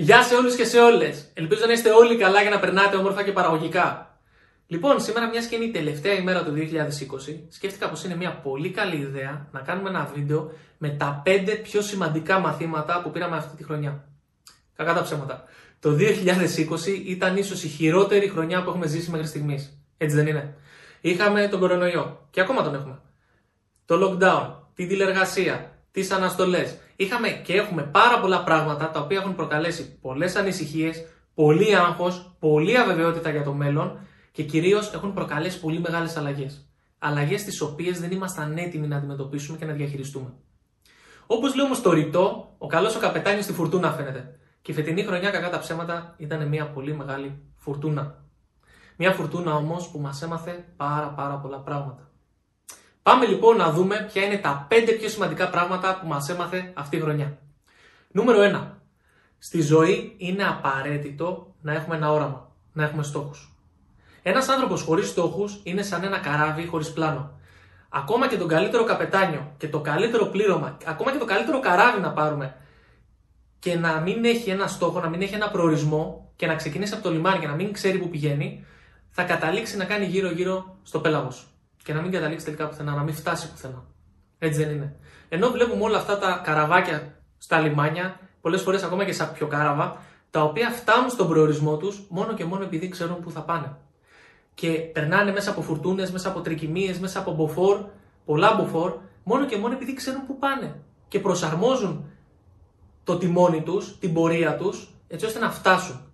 Γεια σε όλους και σε όλες. Ελπίζω να είστε όλοι καλά για να περνάτε όμορφα και παραγωγικά. Λοιπόν, σήμερα μιας και είναι η τελευταία ημέρα του 2020, σκέφτηκα πως είναι μια πολύ καλή ιδέα να κάνουμε ένα βίντεο με τα 5 πιο σημαντικά μαθήματα που πήραμε αυτή τη χρονιά. Κακά τα ψέματα. Το 2020 ήταν ίσως η χειρότερη χρονιά που έχουμε ζήσει μέχρι στιγμής. Έτσι δεν είναι. Είχαμε τον κορονοϊό και ακόμα τον έχουμε. Το lockdown, τη τηλεργασία, τις αναστολές. Είχαμε και έχουμε πάρα πολλά πράγματα τα οποία έχουν προκαλέσει πολλές ανησυχίες, πολύ άγχος, πολλή αβεβαιότητα για το μέλλον και κυρίως έχουν προκαλέσει πολύ μεγάλες αλλαγές. Αλλαγές τις οποίες δεν ήμασταν έτοιμοι να αντιμετωπίσουμε και να διαχειριστούμε. Όπως λέω όμως το ρητό, ο καλός ο καπετάνιος στη φουρτούνα φαίνεται. Και η φετινή χρονιά, κακά τα ψέματα, ήταν μια πολύ μεγάλη φουρτούνα. Μια φουρτούνα όμως που μας έμαθε πάρα πάρα πολλά πράγματα. Πάμε λοιπόν να δούμε ποια είναι τα 5 πιο σημαντικά πράγματα που μας έμαθε αυτή η χρονιά. Νούμερο 1. Στη ζωή είναι απαραίτητο να έχουμε ένα όραμα, να έχουμε στόχους. Ένας άνθρωπος χωρίς στόχους είναι σαν ένα καράβι χωρίς πλάνο. Ακόμα και τον καλύτερο καπετάνιο και το καλύτερο πλήρωμα, ακόμα και το καλύτερο καράβι να πάρουμε και να μην έχει ένα στόχο, να μην έχει ένα προορισμό και να ξεκινήσει από το λιμάνι και να μην ξέρει που πηγαίνει, θα καταλήξει να κάνει γύρω-γύρω στο πέλαγος και να μην καταλήξει τελικά πουθενά, να μην φτάσει πουθενά. Έτσι δεν είναι. Ενώ βλέπουμε όλα αυτά τα καραβάκια στα λιμάνια, πολλές φορές ακόμα και σαν πιο κάραβα, τα οποία φτάνουν στον προορισμό τους μόνο και μόνο επειδή ξέρουν πού θα πάνε. Και περνάνε μέσα από φουρτούνες, μέσα από τρικυμίες, μέσα από μποφόρ, πολλά μποφόρ, μόνο και μόνο επειδή ξέρουν πού πάνε. Και προσαρμόζουν το τιμόνι τους, την πορεία τους, έτσι ώστε να φτάσουν.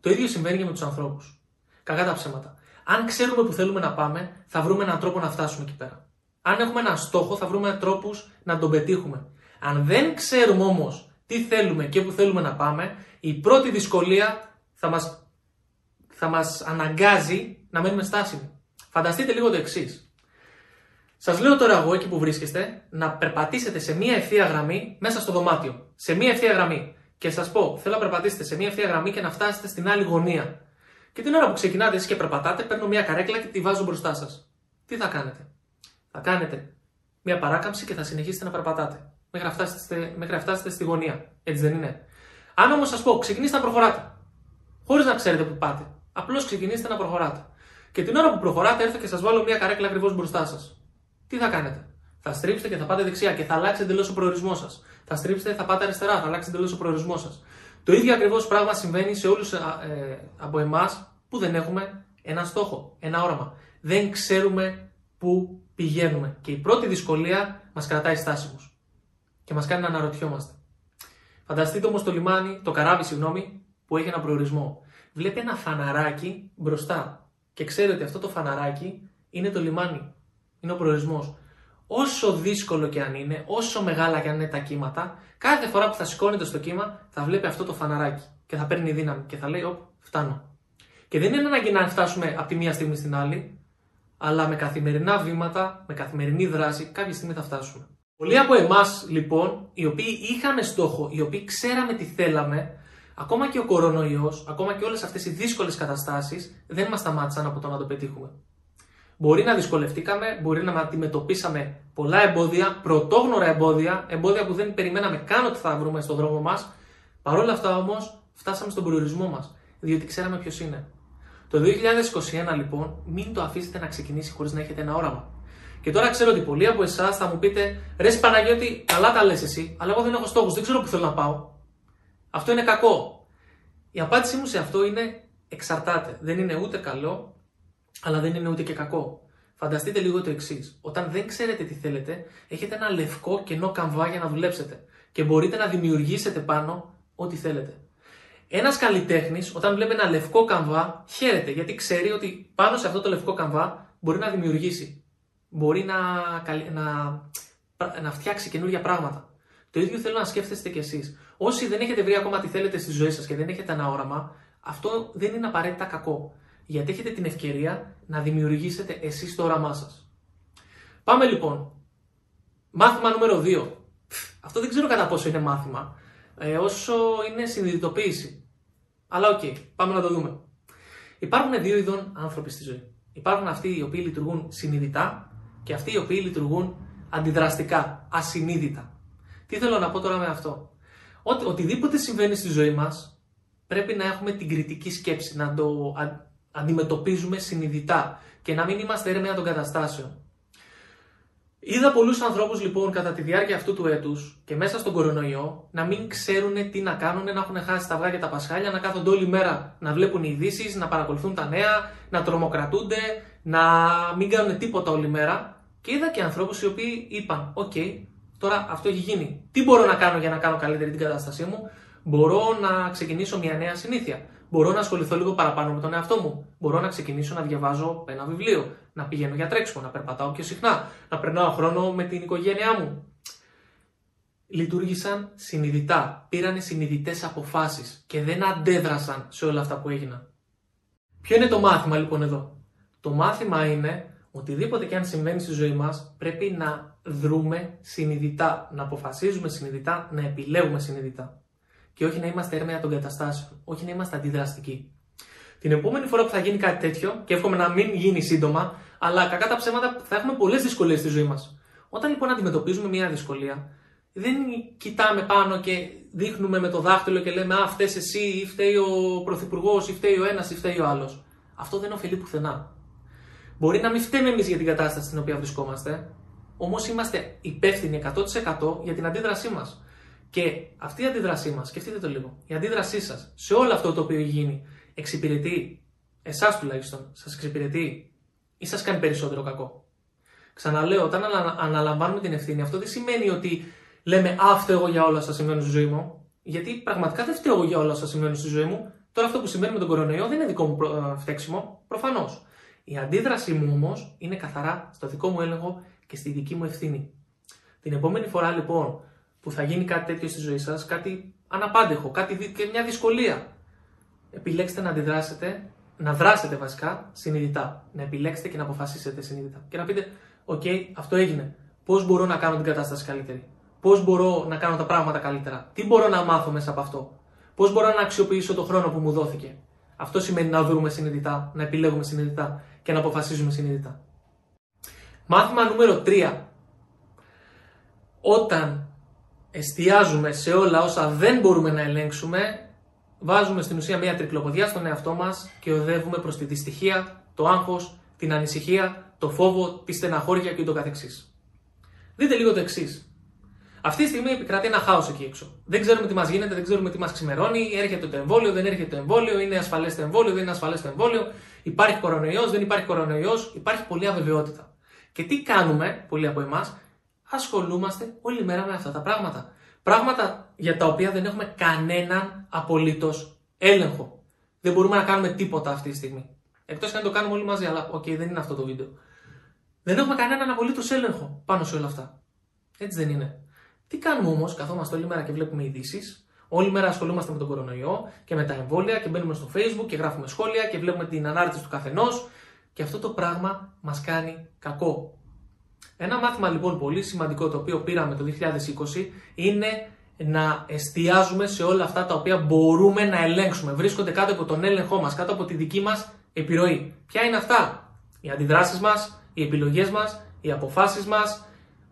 Το ίδιο συμβαίνει και με τους ανθρώπους. Κακά τα ψέματα. Αν ξέρουμε που θέλουμε να πάμε, θα βρούμε έναν τρόπο να φτάσουμε εκεί πέρα. Αν έχουμε έναν στόχο, θα βρούμε τρόπους να τον πετύχουμε. Αν δεν ξέρουμε όμως τι θέλουμε και που θέλουμε να πάμε, η πρώτη δυσκολία θα μας θα μας αναγκάζει να μένουμε στάσιμοι. Φανταστείτε λίγο το εξής. Σας λέω τώρα εγώ εκεί που βρίσκεστε να περπατήσετε σε μία ευθεία γραμμή μέσα στο δωμάτιο. Σε μία ευθεία γραμμή. Και σας πω, θέλω να περπατήσετε σε μία ευθεία γραμμή και να φτάσετε στην άλλη γωνία. Και την ώρα που ξεκινάτε εσείς και περπατάτε, παίρνω μια καρέκλα και τη βάζω μπροστά σας. Τι θα κάνετε; Θα κάνετε μια παράκαμψη και θα συνεχίσετε να περπατάτε. Μέχρι να φτάσετε, μέχρι να φτάσετε στη γωνία. Έτσι δεν είναι; Αν όμως σας πω, ξεκινήστε να προχωράτε. Χωρίς να ξέρετε που πάτε. Απλώς ξεκινήστε να προχωράτε. Και την ώρα που προχωράτε, έρθω και σας βάλω μια καρέκλα ακριβώς μπροστά σας. Τι θα κάνετε; Θα στρίψετε και θα πάτε δεξιά και θα αλλάξει εντελώς ο προορισμός σας. Θα στρίψετε και θα πάτε αριστερά, θα αλλάξει εντελώς ο προορισμός σας. Το ίδιο ακριβώς πράγμα συμβαίνει σε όλους ε, από εμάς που δεν έχουμε ένα στόχο, ένα όραμα. Δεν ξέρουμε πού πηγαίνουμε. Και η πρώτη δυσκολία μας κρατάει στάσιμους και μας κάνει να αναρωτιόμαστε. Φανταστείτε όμως το λιμάνι, το καράβι, συγγνώμη, που έχει ένα προορισμό. Βλέπει ένα φαναράκι μπροστά και ξέρει ότι αυτό το φαναράκι είναι το λιμάνι. Είναι ο προορισμός όσο δύσκολο και αν είναι, όσο μεγάλα και αν είναι τα κύματα, κάθε φορά που θα σηκώνεται στο κύμα θα βλέπει αυτό το φαναράκι και θα παίρνει δύναμη και θα λέει: Ωπ, φτάνω. Και δεν είναι ανάγκη να φτάσουμε από τη μία στιγμή στην άλλη, αλλά με καθημερινά βήματα, με καθημερινή δράση, κάποια στιγμή θα φτάσουμε. Πολλοί από εμάς, λοιπόν, οι οποίοι είχαμε στόχο, οι οποίοι ξέραμε τι θέλαμε, ακόμα και ο κορονοϊός, ακόμα και όλες αυτές οι δύσκολες καταστάσεις, δεν μας σταμάτησαν από το να το πετύχουμε. Μπορεί να δυσκολευτήκαμε, μπορεί να αντιμετωπίσαμε πολλά εμπόδια, πρωτόγνωρα εμπόδια, εμπόδια που δεν περιμέναμε καν ότι θα βρούμε στον δρόμο μας. Παρ' όλα αυτά όμως, φτάσαμε στον προορισμό μας, διότι ξέραμε ποιος είναι. Το 2021 λοιπόν, μην το αφήσετε να ξεκινήσει χωρίς να έχετε ένα όραμα. Και τώρα ξέρω ότι πολλοί από εσάς θα μου πείτε, ρε Παναγιώτη, καλά τα λες εσύ, αλλά εγώ δεν έχω στόχους, δεν ξέρω που θέλω να πάω. Αυτό είναι κακό. Η απάντησή μου σε αυτό είναι εξαρτάται. Δεν είναι ούτε καλό, αλλά δεν είναι ούτε και κακό. Φανταστείτε λίγο το εξής. Όταν δεν ξέρετε τι θέλετε, έχετε ένα λευκό κενό καμβά για να δουλέψετε και μπορείτε να δημιουργήσετε πάνω ό,τι θέλετε. Ένας καλλιτέχνης, όταν βλέπει ένα λευκό καμβά, χαίρεται γιατί ξέρει ότι πάνω σε αυτό το λευκό καμβά μπορεί να δημιουργήσει. Μπορεί να, να, να φτιάξει καινούργια πράγματα. Το ίδιο θέλω να σκέφτεστε κι εσείς. Όσοι δεν έχετε βρει ακόμα τι θέλετε στη ζωή σας και δεν έχετε ένα όραμα, αυτό δεν είναι απαραίτητα κακό γιατί έχετε την ευκαιρία να δημιουργήσετε εσείς το όραμά σας. Πάμε λοιπόν. Μάθημα νούμερο 2. Αυτό δεν ξέρω κατά πόσο είναι μάθημα, ε, όσο είναι συνειδητοποίηση. Αλλά οκ, πάμε να το δούμε. Υπάρχουν δύο ειδών άνθρωποι στη ζωή. Υπάρχουν αυτοί οι οποίοι λειτουργούν συνειδητά και αυτοί οι οποίοι λειτουργούν αντιδραστικά, ασυνείδητα. Τι θέλω να πω τώρα με αυτό; Ότι, οτιδήποτε συμβαίνει στη ζωή μας πρέπει να έχουμε την κριτική σκέψη, να το αντιμετωπίζουμε συνειδητά και να μην είμαστε έρμεα των καταστάσεων. Είδα πολλούς ανθρώπους λοιπόν κατά τη διάρκεια αυτού του έτους και μέσα στον κορονοϊό να μην ξέρουν τι να κάνουν, να έχουν χάσει τα αυγά και τα πασχάλια, να κάθονται όλη μέρα να βλέπουν ειδήσεις, να παρακολουθούν τα νέα, να τρομοκρατούνται, να μην κάνουν τίποτα όλη μέρα. Και είδα και ανθρώπους οι οποίοι είπαν: Οκ, τώρα αυτό έχει γίνει. Τι μπορώ να κάνω για να κάνω καλύτερη την κατάστασή μου, Μπορώ να ξεκινήσω μια νέα συνήθεια. Μπορώ να ασχοληθώ λίγο παραπάνω με τον εαυτό μου. Μπορώ να ξεκινήσω να διαβάζω ένα βιβλίο, να πηγαίνω για τρέξιμο, να περπατάω πιο συχνά, να περνάω χρόνο με την οικογένειά μου. Λειτουργήσαν συνειδητά, πήραν συνειδητές αποφάσεις και δεν αντέδρασαν σε όλα αυτά που έγιναν. Ποιο είναι το μάθημα λοιπόν εδώ; Το μάθημα είναι οτιδήποτε και αν συμβαίνει στη ζωή μας πρέπει να δρούμε συνειδητά, να αποφασίζουμε συνειδητά, να επιλέγουμε συνειδητά και όχι να είμαστε έρμεα των καταστάσεων, όχι να είμαστε αντιδραστικοί. Την επόμενη φορά που θα γίνει κάτι τέτοιο, και εύχομαι να μην γίνει σύντομα, αλλά κακά τα ψέματα θα έχουμε πολλές δυσκολίες στη ζωή μας. Όταν λοιπόν αντιμετωπίζουμε μια δυσκολία, δεν κοιτάμε πάνω και δείχνουμε με το δάχτυλο και λέμε Α, φταίει εσύ, ή φταίει ο πρωθυπουργός, ή φταίει ο ένας, ή φταίει ο άλλος. Αυτό δεν ωφελεί πουθενά. Μπορεί να μην φταίμε εμείς για την κατάσταση στην οποία βρισκόμαστε, όμως είμαστε υπεύθυνοι 100% για την αντίδρασή μας. Και αυτή η αντίδρασή μας, σκεφτείτε το λίγο, η αντίδρασή σας σε όλο αυτό το οποίο γίνει, εξυπηρετεί εσάς τουλάχιστον, σας εξυπηρετεί ή σας κάνει περισσότερο κακό. Ξαναλέω, όταν αναλαμβάνουμε την ευθύνη, αυτό δεν σημαίνει ότι λέμε Α, φταίω εγώ για όλα όσα συμβαίνουν στη ζωή μου. Γιατί πραγματικά δεν φταίω εγώ για όλα όσα συμβαίνουν στη ζωή μου. Τώρα αυτό που συμβαίνει με τον κορονοϊό δεν είναι δικό μου ε, φταίξιμο, προφανώς. Η αντίδρασή μου όμως είναι καθαρά στο δικό μου έλεγχο και στη δική μου ευθύνη. Την επόμενη φορά λοιπόν που θα γίνει κάτι τέτοιο στη ζωή σας, κάτι αναπάντεχο, κάτι και μια δυσκολία. Επιλέξτε να αντιδράσετε, να δράσετε βασικά συνειδητά. Να επιλέξετε και να αποφασίσετε συνειδητά. Και να πείτε, OK, αυτό έγινε. Πώς μπορώ να κάνω την κατάσταση καλύτερη; Πώς μπορώ να κάνω τα πράγματα καλύτερα; Τι μπορώ να μάθω μέσα από αυτό; Πώς μπορώ να αξιοποιήσω το χρόνο που μου δόθηκε; Αυτό σημαίνει να δούμε συνειδητά, να επιλέγουμε συνειδητά και να αποφασίζουμε συνειδητά. Μάθημα νούμερο 3. Όταν εστιάζουμε σε όλα όσα δεν μπορούμε να ελέγξουμε, βάζουμε στην ουσία μια τρικλοποδιάς στον εαυτό μας και οδεύουμε προς τη δυστυχία, το άγχος, την ανησυχία, το φόβο, τη στεναχώρια και το καθεξής. Δείτε λίγο το εξής. Αυτή τη στιγμή επικρατεί ένα χάος εκεί έξω. Δεν ξέρουμε τι μας γίνεται, δεν ξέρουμε τι μας ξημερώνει, έρχεται το εμβόλιο, δεν έρχεται το εμβόλιο, είναι ασφαλές το εμβόλιο, δεν είναι ασφαλές το εμβόλιο, υπάρχει κορονοϊός, δεν υπάρχει κορονοϊός, υπάρχει πολλή αβεβαιότητα. Και τι κάνουμε, πολλοί από εμάς, ασχολούμαστε όλη μέρα με αυτά τα πράγματα. Πράγματα για τα οποία δεν έχουμε κανέναν απολύτως έλεγχο. Δεν μπορούμε να κάνουμε τίποτα αυτή τη στιγμή. Εκτός και αν το κάνουμε όλοι μαζί, αλλά OK, okay, δεν είναι αυτό το βίντεο. Δεν έχουμε κανέναν απολύτως έλεγχο πάνω σε όλα αυτά. Έτσι δεν είναι. Τι κάνουμε όμως, καθόμαστε όλη μέρα και βλέπουμε ειδήσεις, όλη μέρα ασχολούμαστε με τον κορονοϊό και με τα εμβόλια και μπαίνουμε στο Facebook και γράφουμε σχόλια και βλέπουμε την ανάρτηση του καθενός και αυτό το πράγμα μας κάνει κακό. Ένα μάθημα λοιπόν πολύ σημαντικό το οποίο πήραμε το 2020 είναι να εστιάζουμε σε όλα αυτά τα οποία μπορούμε να ελέγξουμε. Βρίσκονται κάτω από τον έλεγχό μας, κάτω από τη δική μας επιρροή. Ποια είναι αυτά; Οι αντιδράσεις μας, οι επιλογές μας, οι αποφάσεις μας,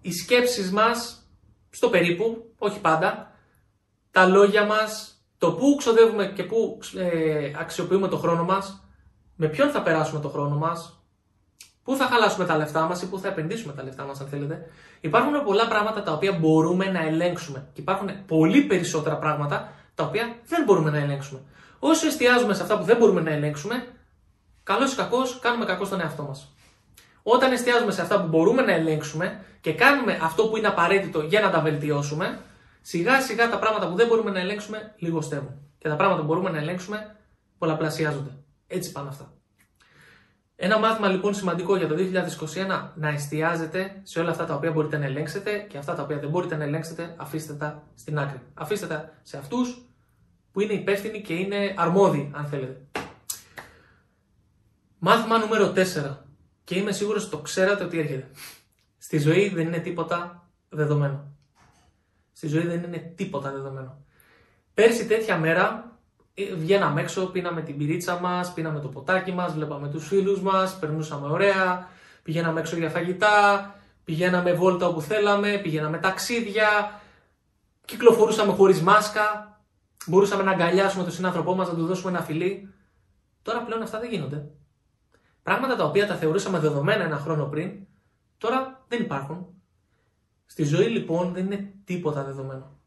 οι σκέψεις μας, στο περίπου, όχι πάντα, τα λόγια μας, το πού ξοδεύουμε και πού ε, αξιοποιούμε το χρόνο μας, με ποιον θα περάσουμε το χρόνο μας, Πού θα χαλάσουμε τα λεφτά μας ή πού θα επενδύσουμε τα λεφτά μας, αν θέλετε. Υπάρχουν πολλά πράγματα τα οποία μπορούμε να ελέγξουμε. Και υπάρχουν πολύ περισσότερα πράγματα τα οποία δεν μπορούμε να ελέγξουμε. Όσο εστιάζουμε σε αυτά που δεν μπορούμε να ελέγξουμε, καλός ή κακός κάνουμε κακό στον εαυτό μας. Όταν εστιάζουμε σε αυτά που μπορούμε να ελέγξουμε και κάνουμε αυτό που είναι απαραίτητο για να τα βελτιώσουμε, σιγά σιγά τα πράγματα που δεν μπορούμε να ελέγξουμε λιγοστεύουν. Και τα πράγματα που μπορούμε να ελέγξουμε πολλαπλασιάζονται. Έτσι πάνε αυτά. Ένα μάθημα λοιπόν σημαντικό για το 2021 να εστιάζετε σε όλα αυτά τα οποία μπορείτε να ελέγξετε και αυτά τα οποία δεν μπορείτε να ελέγξετε αφήστε τα στην άκρη. Αφήστε τα σε αυτούς που είναι υπεύθυνοι και είναι αρμόδιοι αν θέλετε. Μάθημα νούμερο 4 και είμαι σίγουρος ότι το ξέρατε ότι έρχεται. Στη ζωή δεν είναι τίποτα δεδομένο. Στη ζωή δεν είναι τίποτα δεδομένο. Πέρσι τέτοια μέρα ε, βγαίναμε έξω, πίναμε την πυρίτσα μας, πίναμε το ποτάκι μας, βλέπαμε τους φίλους μας, περνούσαμε ωραία, πηγαίναμε έξω για φαγητά, πηγαίναμε βόλτα όπου θέλαμε, πηγαίναμε ταξίδια. κυκλοφορούσαμε χωρίς μάσκα, μπορούσαμε να αγκαλιάσουμε τον συνάνθρωπό μας, να του δώσουμε ένα φιλί. Τώρα πλέον αυτά δεν γίνονται. Πράγματα τα οποία τα θεωρούσαμε δεδομένα ένα χρόνο πριν, τώρα δεν υπάρχουν. Στη ζωή λοιπόν δεν είναι τίποτα δεδομένο.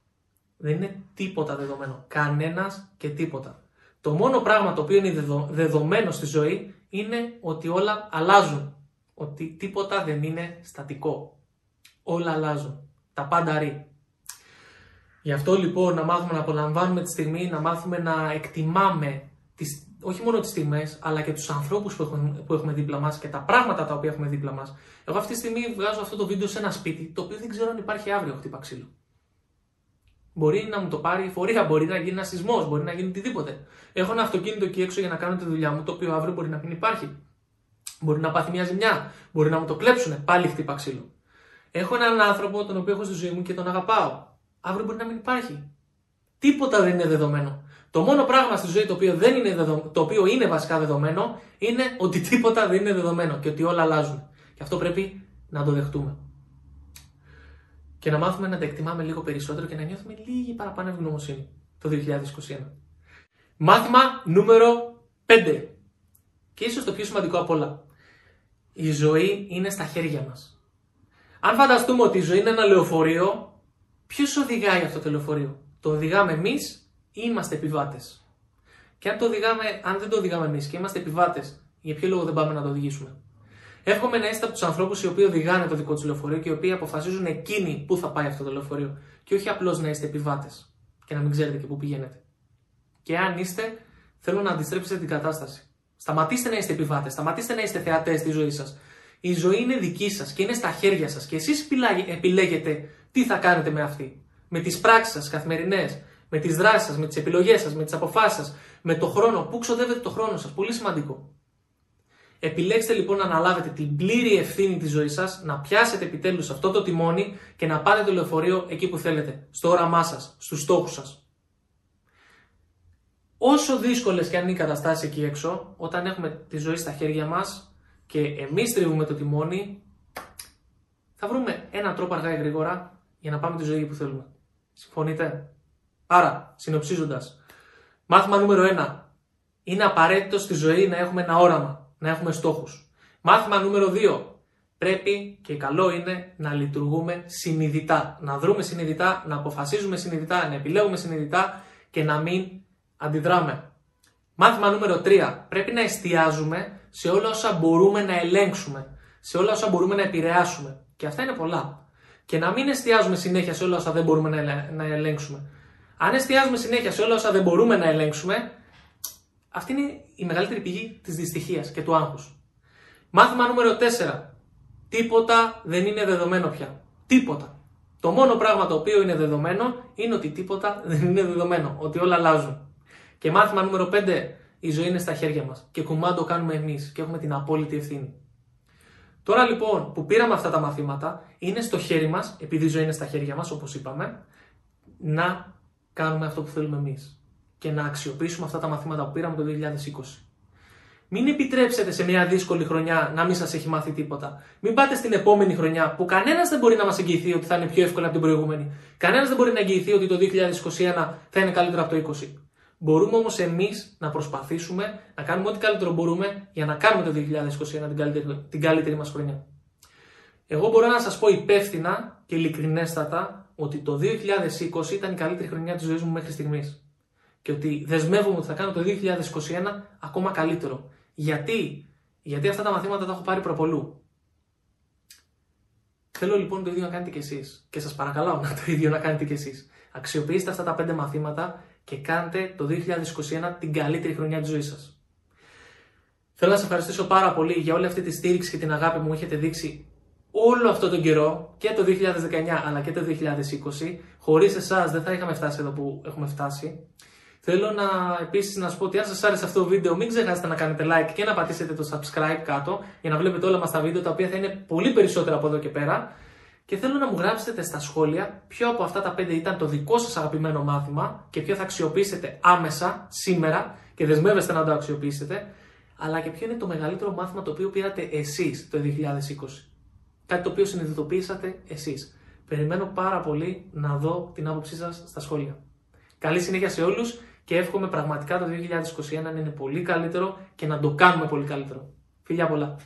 Δεν είναι τίποτα δεδομένο. Κανένας και τίποτα. Το μόνο πράγμα το οποίο είναι δεδομένο στη ζωή είναι ότι όλα αλλάζουν. Ότι τίποτα δεν είναι στατικό. Όλα αλλάζουν. Τα πάντα ρί. Γι' αυτό λοιπόν να μάθουμε να απολαμβάνουμε τη στιγμή, να μάθουμε να εκτιμάμε τις, όχι μόνο τις στιγμές, αλλά και τους ανθρώπους που έχουμε, που έχουμε δίπλα μας και τα πράγματα τα οποία έχουμε δίπλα μας. Εγώ αυτή τη στιγμή βγάζω αυτό το βίντεο σε ένα σπίτι, το οποίο δεν ξέρω αν υπάρχει αύριο χτύπα ξύλο. Μπορεί να μου το πάρει η φορεία, μπορεί να γίνει ένα σεισμό, μπορεί να γίνει οτιδήποτε. Έχω ένα αυτοκίνητο εκεί έξω για να κάνω τη δουλειά μου, το οποίο αύριο μπορεί να μην υπάρχει. Μπορεί να πάθει μια ζημιά, μπορεί να μου το κλέψουν, πάλι χτύπα ξύλο. Έχω έναν άνθρωπο τον οποίο έχω στη ζωή μου και τον αγαπάω. Αύριο μπορεί να μην υπάρχει. Τίποτα δεν είναι δεδομένο. Το μόνο πράγμα στη ζωή το οποίο, δεν είναι δεδο... το οποίο είναι βασικά δεδομένο είναι ότι τίποτα δεν είναι δεδομένο και ότι όλα αλλάζουν. Και αυτό πρέπει να το δεχτούμε και να μάθουμε να τα εκτιμάμε λίγο περισσότερο και να νιώθουμε λίγη παραπάνω ευγνωμοσύνη το 2021. Μάθημα νούμερο 5. Και ίσως το πιο σημαντικό απ' όλα. Η ζωή είναι στα χέρια μας. Αν φανταστούμε ότι η ζωή είναι ένα λεωφορείο, ποιος οδηγάει αυτό το λεωφορείο; Το οδηγάμε εμείς ή είμαστε επιβάτες; Και αν, το οδηγάμε, αν δεν το οδηγάμε εμείς και είμαστε επιβάτες, για ποιο λόγο δεν πάμε να το οδηγήσουμε; Εύχομαι να είστε από τους ανθρώπους οι οποίοι οδηγάνε το δικό τους λεωφορείο και οι οποίοι αποφασίζουν εκείνοι πού θα πάει αυτό το λεωφορείο. Και όχι απλώς να είστε επιβάτες και να μην ξέρετε και πού πηγαίνετε. Και αν είστε, θέλω να αντιστρέψετε την κατάσταση. Σταματήστε να είστε επιβάτες, σταματήστε να είστε θεατές στη ζωή σας. Η ζωή είναι δική σας και είναι στα χέρια σας και εσείς επιλέγετε τι θα κάνετε με αυτή. Με τις πράξεις σας καθημερινές, με τις δράσεις σας, με τις επιλογές σας, με τις αποφάσεις σας, με το χρόνο. Πού ξοδεύετε το χρόνο σας. Πολύ σημαντικό. Επιλέξτε λοιπόν να αναλάβετε την πλήρη ευθύνη της ζωής σας, να πιάσετε επιτέλους αυτό το τιμόνι και να πάτε το λεωφορείο εκεί που θέλετε, στο όραμά σας, στους στόχους σας. Όσο δύσκολες και αν είναι οι καταστάσεις εκεί έξω, όταν έχουμε τη ζωή στα χέρια μας και εμείς τρίβουμε το τιμόνι, θα βρούμε έναν τρόπο αργά ή γρήγορα για να πάμε τη ζωή που θέλουμε. Συμφωνείτε; Άρα, συνοψίζοντας, μάθημα νούμερο 1. Είναι απαραίτητο στη ζωή να έχουμε ένα όραμα να έχουμε στόχους. Μάθημα νούμερο 2. Πρέπει και καλό είναι να λειτουργούμε συνειδητά. Να δρούμε συνειδητά, να αποφασίζουμε συνειδητά, να επιλέγουμε συνειδητά και να μην αντιδράμε. Μάθημα νούμερο 3. Πρέπει να εστιάζουμε σε όλα όσα μπορούμε να ελέγξουμε. Σε όλα όσα μπορούμε να επηρεάσουμε. Και αυτά είναι πολλά. Και να μην εστιάζουμε συνέχεια σε όλα όσα δεν μπορούμε να ελέγξουμε. Αν εστιάζουμε συνέχεια σε όλα όσα δεν μπορούμε να ελέγξουμε, αυτή είναι η μεγαλύτερη πηγή της δυστυχίας και του άγχους. Μάθημα νούμερο 4. Τίποτα δεν είναι δεδομένο πια. Τίποτα. Το μόνο πράγμα το οποίο είναι δεδομένο είναι ότι τίποτα δεν είναι δεδομένο. Ότι όλα αλλάζουν. Και μάθημα νούμερο 5. Η ζωή είναι στα χέρια μας και κουμάντο κάνουμε εμείς και έχουμε την απόλυτη ευθύνη. Τώρα λοιπόν που πήραμε αυτά τα μαθήματα, είναι στο χέρι μας, επειδή η ζωή είναι στα χέρια μας όπως είπαμε, να κάνουμε αυτό που θέλουμε εμείς και να αξιοποιήσουμε αυτά τα μαθήματα που πήραμε το 2020. Μην επιτρέψετε σε μια δύσκολη χρονιά να μην σας έχει μάθει τίποτα. Μην πάτε στην επόμενη χρονιά που κανένας δεν μπορεί να μας εγγυηθεί ότι θα είναι πιο εύκολα από την προηγούμενη. Κανένας δεν μπορεί να εγγυηθεί ότι το 2021 θα είναι καλύτερο από το 2020. Μπορούμε όμως εμείς να προσπαθήσουμε να κάνουμε ό,τι καλύτερο μπορούμε για να κάνουμε το 2021 την καλύτερη, την καλύτερη μας χρονιά. Εγώ μπορώ να σας πω υπεύθυνα και ειλικρινέστατα ότι το 2020 ήταν η καλύτερη χρονιά της ζωής μου μέχρι στιγμής και ότι δεσμεύομαι ότι θα κάνω το 2021 ακόμα καλύτερο. Γιατί, Γιατί αυτά τα μαθήματα τα έχω πάρει προπολού. Θέλω λοιπόν το ίδιο να κάνετε κι εσείς. Και σας παρακαλώ να το ίδιο να κάνετε κι εσείς. Αξιοποιήστε αυτά τα πέντε μαθήματα και κάντε το 2021 την καλύτερη χρονιά της ζωής σας. Θέλω να σας ευχαριστήσω πάρα πολύ για όλη αυτή τη στήριξη και την αγάπη που μου έχετε δείξει όλο αυτό τον καιρό και το 2019 αλλά και το 2020. Χωρίς εσάς δεν θα είχαμε φτάσει εδώ που έχουμε φτάσει. Θέλω να επίσης να σα πω ότι αν σας άρεσε αυτό το βίντεο, μην ξεχάσετε να κάνετε like και να πατήσετε το subscribe κάτω για να βλέπετε όλα μας τα βίντεο τα οποία θα είναι πολύ περισσότερα από εδώ και πέρα. Και θέλω να μου γράψετε στα σχόλια ποιο από αυτά τα πέντε ήταν το δικό σας αγαπημένο μάθημα και ποιο θα αξιοποιήσετε άμεσα σήμερα και δεσμεύεστε να το αξιοποιήσετε. Αλλά και ποιο είναι το μεγαλύτερο μάθημα το οποίο πήρατε εσείς το 2020. Κάτι το οποίο συνειδητοποίησατε εσείς. Περιμένω πάρα πολύ να δω την άποψή σας στα σχόλια. Καλή συνέχεια σε όλους και εύχομαι πραγματικά το 2021 να είναι πολύ καλύτερο και να το κάνουμε πολύ καλύτερο. Φιλιά πολλά!